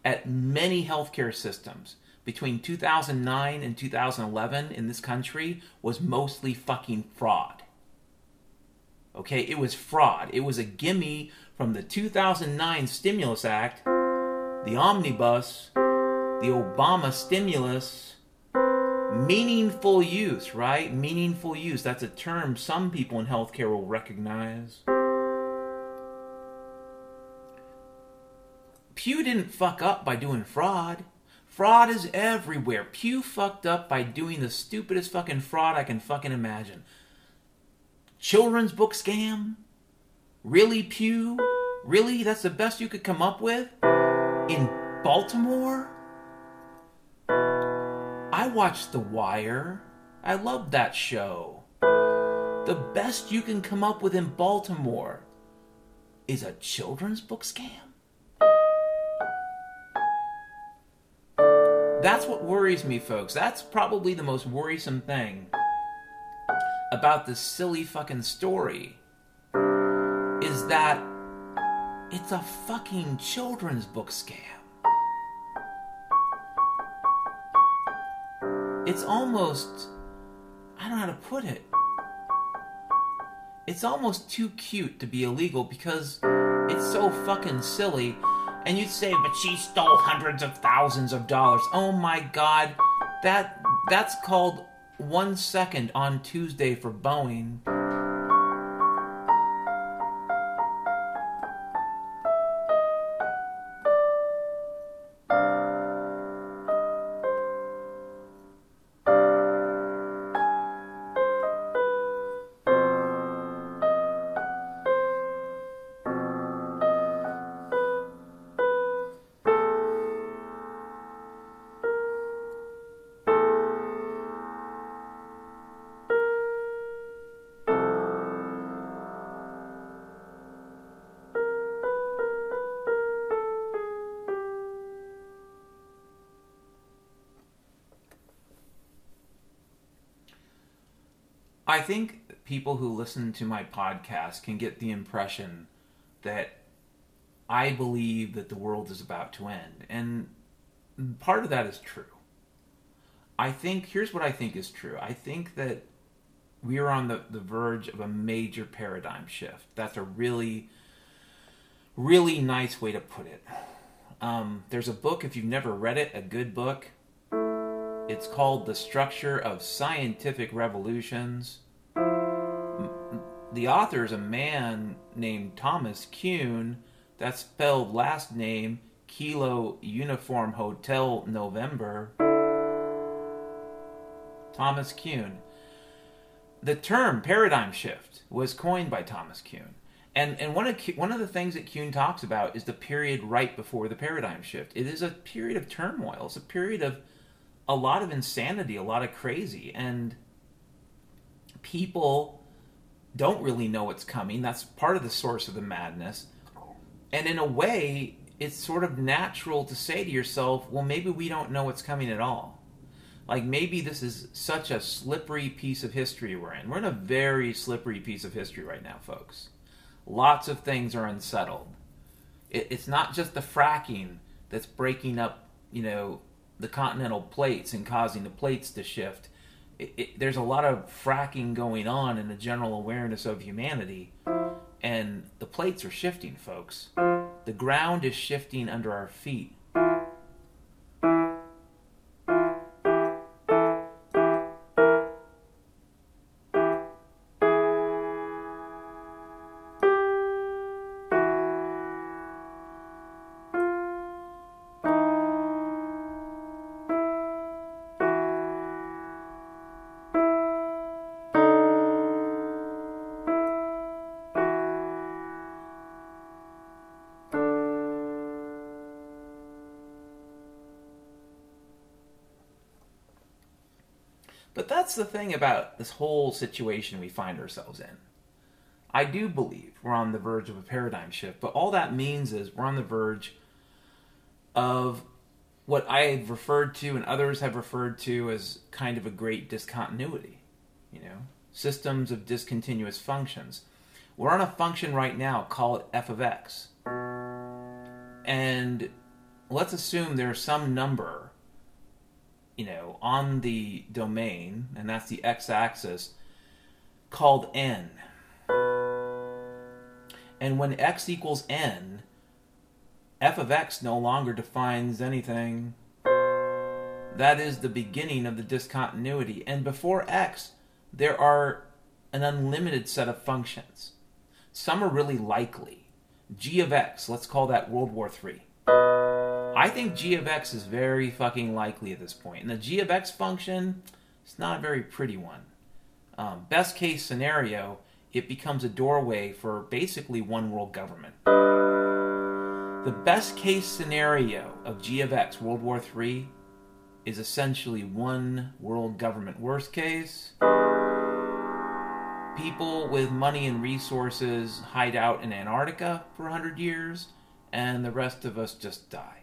at many healthcare systems between 2009 and 2011 in this country was mostly fucking fraud. Okay, it was fraud. It was a gimme from the 2009 Stimulus Act, the omnibus, the Obama stimulus, meaningful use, right? Meaningful use. That's a term some people in healthcare will recognize. Pugh didn't fuck up by doing fraud. Fraud is everywhere. Pugh fucked up by doing the stupidest fucking fraud I can fucking imagine. Children's book scam? Really, Pugh? Really? That's the best you could come up with? In Baltimore? I watched The Wire. I loved that show. The best you can come up with in Baltimore is a children's book scam? That's what worries me, folks. That's probably the most worrisome thing about this silly fucking story is that it's a fucking children's book scam. It's almost I don't know how to put it. It's almost too cute to be illegal because it's so fucking silly and you'd say, but she stole hundreds of thousands of dollars. Oh my god, that that's called one second on Tuesday for Boeing. I think people who listen to my podcast can get the impression that I believe that the world is about to end. And part of that is true. I think, here's what I think is true I think that we are on the, the verge of a major paradigm shift. That's a really, really nice way to put it. Um, there's a book, if you've never read it, a good book. It's called The Structure of Scientific Revolutions. The author is a man named Thomas Kuhn. That's spelled last name Kilo Uniform Hotel November. Thomas Kuhn. The term paradigm shift was coined by Thomas Kuhn. And, and one, of, one of the things that Kuhn talks about is the period right before the paradigm shift. It is a period of turmoil. It's a period of a lot of insanity, a lot of crazy. And people don't really know what's coming. That's part of the source of the madness. And in a way, it's sort of natural to say to yourself, well, maybe we don't know what's coming at all. Like maybe this is such a slippery piece of history we're in. We're in a very slippery piece of history right now, folks. Lots of things are unsettled. It, it's not just the fracking that's breaking up, you know, the continental plates and causing the plates to shift it, there's a lot of fracking going on in the general awareness of humanity, and the plates are shifting, folks. The ground is shifting under our feet. Thing about this whole situation we find ourselves in. I do believe we're on the verge of a paradigm shift, but all that means is we're on the verge of what I've referred to and others have referred to as kind of a great discontinuity, you know, systems of discontinuous functions. We're on a function right now, call it f of x. And let's assume there's some number you know, on the domain, and that's the x-axis, called n. And when x equals n, f of x no longer defines anything. That is the beginning of the discontinuity. And before x, there are an unlimited set of functions. Some are really likely. g of x, let's call that World War III. I think g of x is very fucking likely at this point. And the g of x function, it's not a very pretty one. Um, best case scenario, it becomes a doorway for basically one world government. The best case scenario of g of x, World War III, is essentially one world government. Worst case, people with money and resources hide out in Antarctica for 100 years, and the rest of us just die.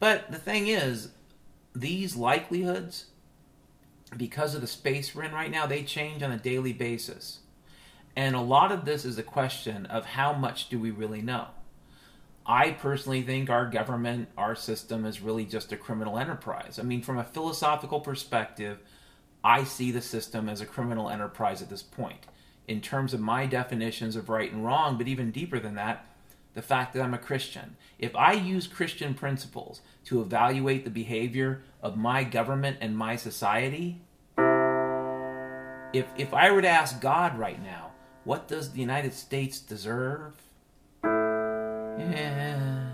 But the thing is, these likelihoods, because of the space we're in right now, they change on a daily basis. And a lot of this is a question of how much do we really know? I personally think our government, our system is really just a criminal enterprise. I mean, from a philosophical perspective, I see the system as a criminal enterprise at this point. In terms of my definitions of right and wrong, but even deeper than that, the fact that I'm a Christian. If I use Christian principles to evaluate the behavior of my government and my society, if, if I were to ask God right now, what does the United States deserve? Yeah,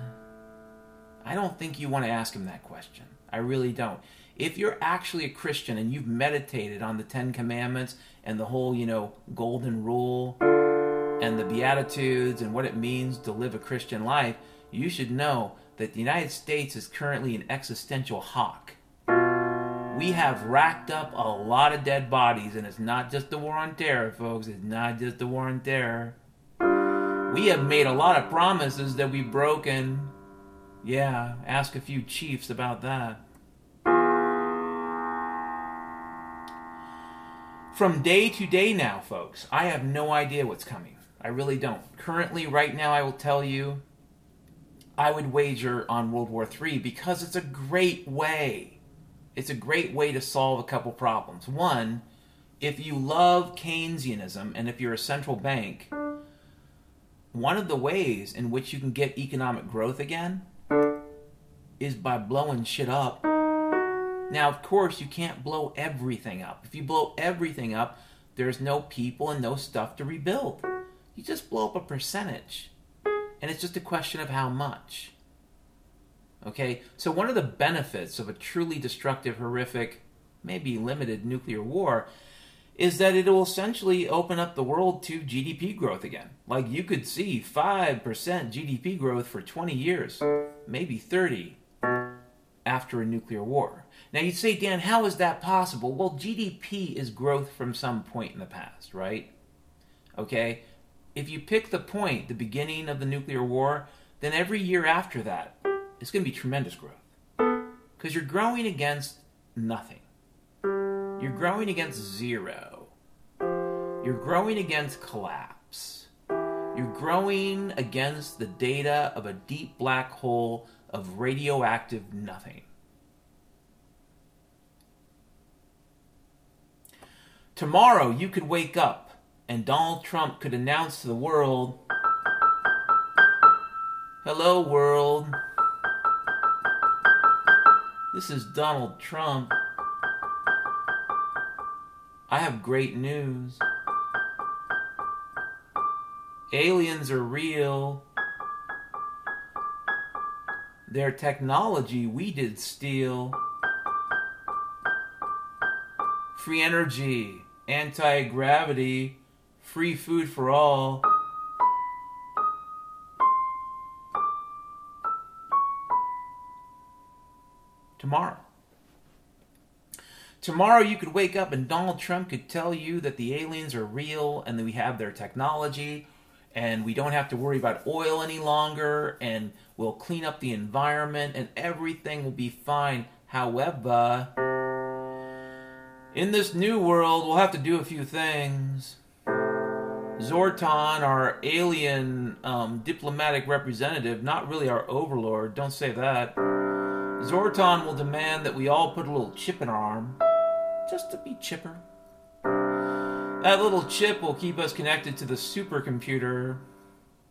I don't think you want to ask him that question. I really don't. If you're actually a Christian and you've meditated on the Ten Commandments and the whole, you know, golden rule, and the Beatitudes and what it means to live a Christian life, you should know that the United States is currently an existential hawk. We have racked up a lot of dead bodies, and it's not just the war on terror, folks. It's not just the war on terror. We have made a lot of promises that we've broken. Yeah, ask a few chiefs about that. From day to day now, folks, I have no idea what's coming. I really don't. Currently, right now, I will tell you, I would wager on World War III because it's a great way. It's a great way to solve a couple problems. One, if you love Keynesianism and if you're a central bank, one of the ways in which you can get economic growth again is by blowing shit up. Now, of course, you can't blow everything up. If you blow everything up, there's no people and no stuff to rebuild you just blow up a percentage. And it's just a question of how much. Okay? So, one of the benefits of a truly destructive, horrific, maybe limited nuclear war is that it will essentially open up the world to GDP growth again. Like you could see 5% GDP growth for 20 years, maybe 30 after a nuclear war. Now you'd say, Dan, how is that possible? Well, GDP is growth from some point in the past, right? Okay? if you pick the point, the beginning of the nuclear war, then every year after that, it's going to be tremendous growth. Because you're growing against nothing. You're growing against zero. You're growing against collapse. You're growing against the data of a deep black hole of radioactive nothing. Tomorrow, you could wake up and Donald Trump could announce to the world Hello, world. This is Donald Trump. I have great news. Aliens are real. Their technology we did steal. Free energy, anti gravity, free food for all. Tomorrow. Tomorrow you could wake up and Donald Trump could tell you that the aliens are real and that we have their technology and we don't have to worry about oil any longer and we'll clean up the environment and everything will be fine. However, in this new world, we'll have to do a few things. Zortan, our alien um, diplomatic representative, not really our overlord, don't say that. Zortan will demand that we all put a little chip in our arm, just to be chipper. That little chip will keep us connected to the supercomputer,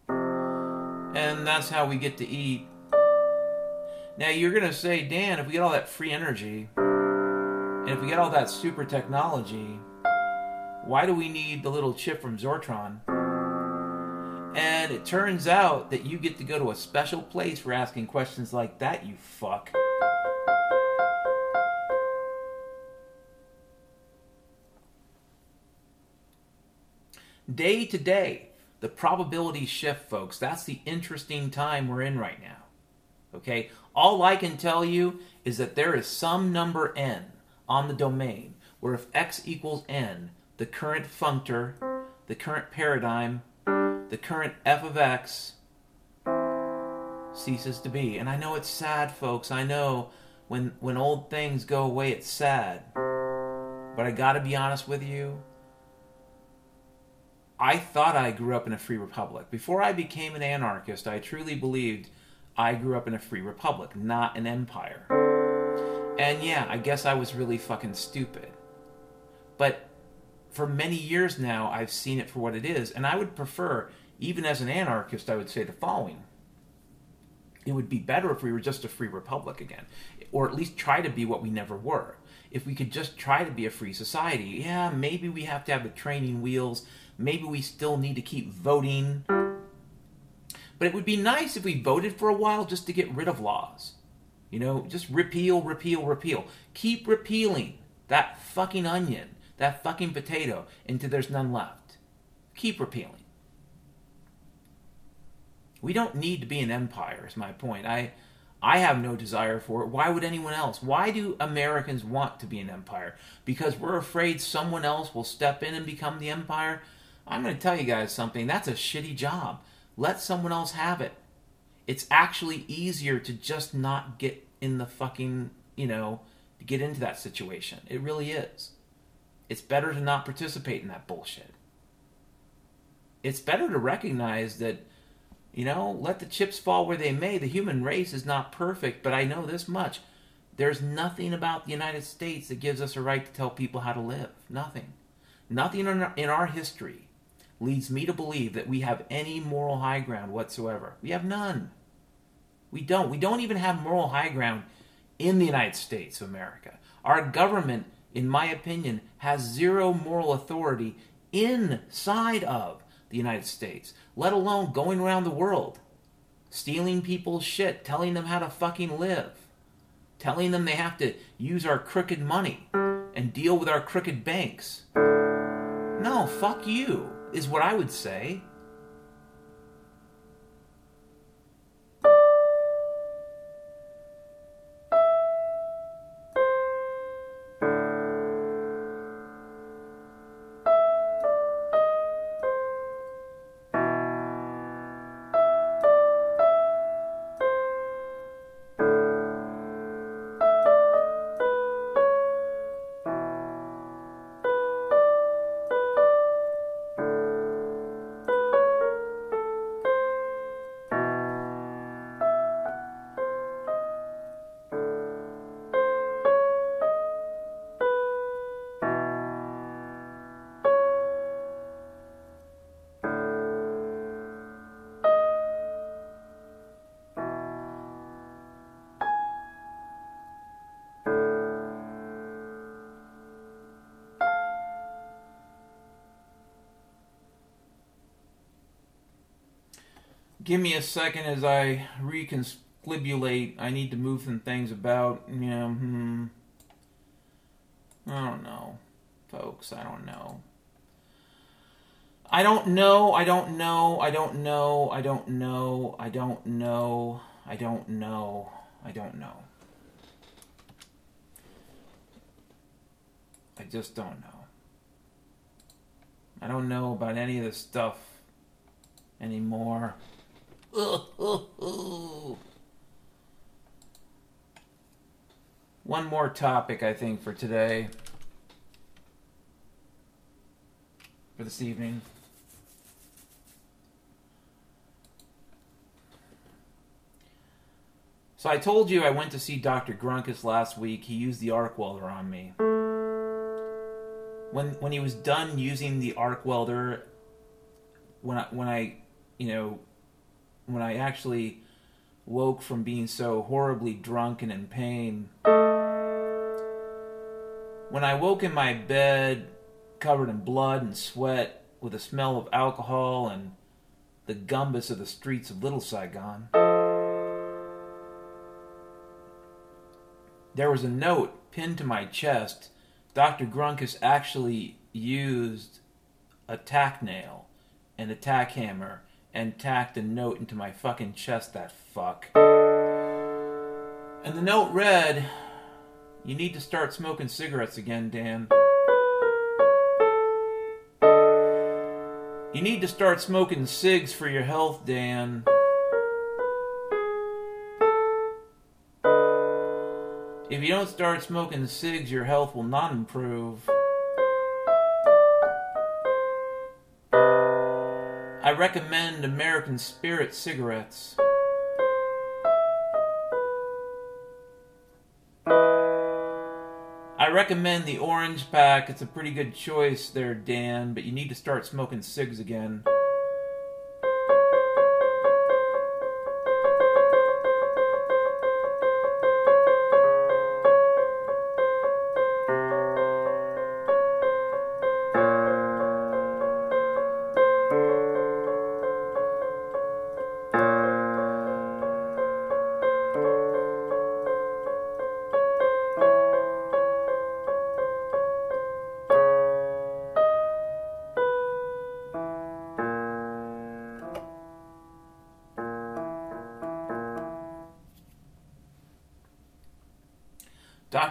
and that's how we get to eat. Now you're gonna say, Dan, if we get all that free energy, and if we get all that super technology, why do we need the little chip from Zortron? And it turns out that you get to go to a special place for asking questions like that, you fuck. Day to day, the probability shift, folks. That's the interesting time we're in right now. Okay? All I can tell you is that there is some number n on the domain where if x equals n, the current functor, the current paradigm, the current f of x ceases to be. And I know it's sad, folks. I know when when old things go away, it's sad. But I got to be honest with you. I thought I grew up in a free republic. Before I became an anarchist, I truly believed I grew up in a free republic, not an empire. And yeah, I guess I was really fucking stupid. But for many years now, I've seen it for what it is, and I would prefer, even as an anarchist, I would say the following. It would be better if we were just a free republic again, or at least try to be what we never were. If we could just try to be a free society, yeah, maybe we have to have the training wheels, maybe we still need to keep voting. But it would be nice if we voted for a while just to get rid of laws. You know, just repeal, repeal, repeal. Keep repealing that fucking onion that fucking potato until there's none left. Keep repealing. We don't need to be an empire, is my point. I I have no desire for it. Why would anyone else? Why do Americans want to be an empire? Because we're afraid someone else will step in and become the empire? I'm going to tell you guys something. That's a shitty job. Let someone else have it. It's actually easier to just not get in the fucking, you know, get into that situation. It really is. It's better to not participate in that bullshit. It's better to recognize that, you know, let the chips fall where they may. The human race is not perfect, but I know this much. There's nothing about the United States that gives us a right to tell people how to live. Nothing. Nothing in our, history leads me to believe that we have any moral high ground whatsoever. We have none. We don't. We don't even have moral high ground in the United States of America. Our government in my opinion, has zero moral authority inside of the United States, let alone going around the world, stealing people's shit, telling them how to fucking live, telling them they have to use our crooked money and deal with our crooked banks. No, fuck you, is what I would say. Give me a second as I reconfigurate. I need to move some things about. Yeah, hmm. I don't know, folks. I don't know. I don't know. I don't know. I don't know. I don't know. I don't know. I don't know. I don't know. I just don't know. I don't know about any of this stuff anymore. One more topic, I think, for today. For this evening. So I told you I went to see Dr. Grunkus last week. He used the arc welder on me. When when he was done using the arc welder, when I, when I, you know, when I actually woke from being so horribly drunk and in pain, when I woke in my bed covered in blood and sweat with the smell of alcohol and the gumbus of the streets of Little Saigon. there was a note pinned to my chest. Dr. Grunkus actually used a tack nail and a tack hammer and tacked a note into my fucking chest, that fuck. And the note read, You need to start smoking cigarettes again, Dan. You need to start smoking cigs for your health, Dan. If you don't start smoking cigs, your health will not improve. I recommend American Spirit cigarettes. I recommend the orange pack. It's a pretty good choice there, Dan, but you need to start smoking cigs again.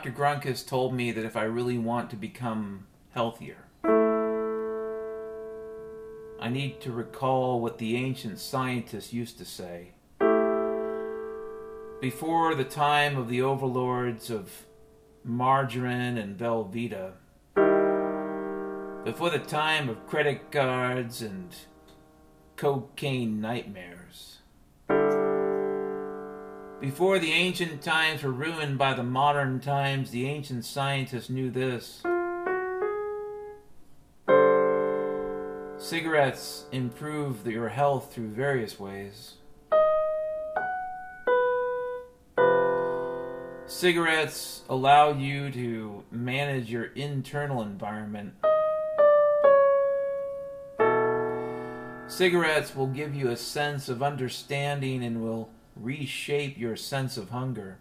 Dr. Grunkus told me that if I really want to become healthier, I need to recall what the ancient scientists used to say. Before the time of the overlords of margarine and Velveeta, before the time of credit cards and cocaine nightmares, before the ancient times were ruined by the modern times, the ancient scientists knew this. Cigarettes improve your health through various ways. Cigarettes allow you to manage your internal environment. Cigarettes will give you a sense of understanding and will reshape your sense of hunger.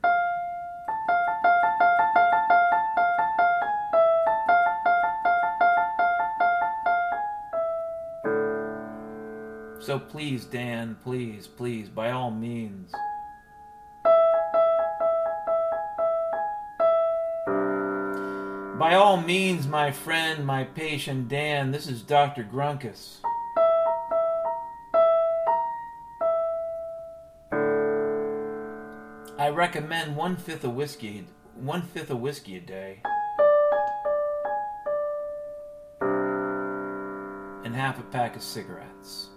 So please, Dan, please, please, by all means. By all means, my friend, my patient Dan, this is Dr. Grunkus. Recommend one fifth of whiskey, one fifth of whiskey a day, and half a pack of cigarettes.